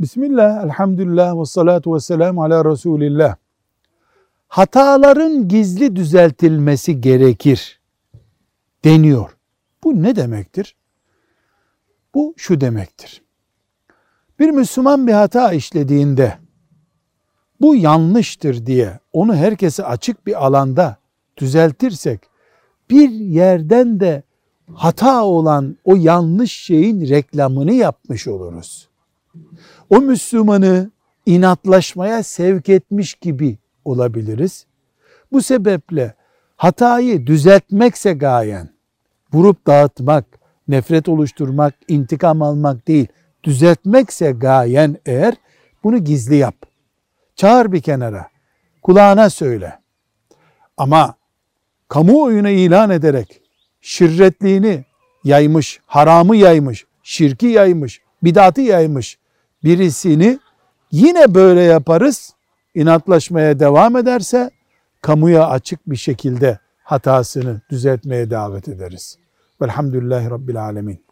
Bismillah, elhamdülillah ve salatu ve selamu ala Resulillah. Hataların gizli düzeltilmesi gerekir deniyor. Bu ne demektir? Bu şu demektir. Bir Müslüman bir hata işlediğinde bu yanlıştır diye onu herkese açık bir alanda düzeltirsek bir yerden de hata olan o yanlış şeyin reklamını yapmış oluruz. O Müslümanı inatlaşmaya sevk etmiş gibi olabiliriz. Bu sebeple hatayı düzeltmekse gayen, vurup dağıtmak, nefret oluşturmak, intikam almak değil, düzeltmekse gayen eğer bunu gizli yap. Çağır bir kenara, kulağına söyle. Ama kamuoyuna ilan ederek şirretliğini yaymış, haramı yaymış, şirki yaymış, bidatı yaymış birisini yine böyle yaparız. inatlaşmaya devam ederse kamuya açık bir şekilde hatasını düzeltmeye davet ederiz. Velhamdülillahi Rabbil Alemin.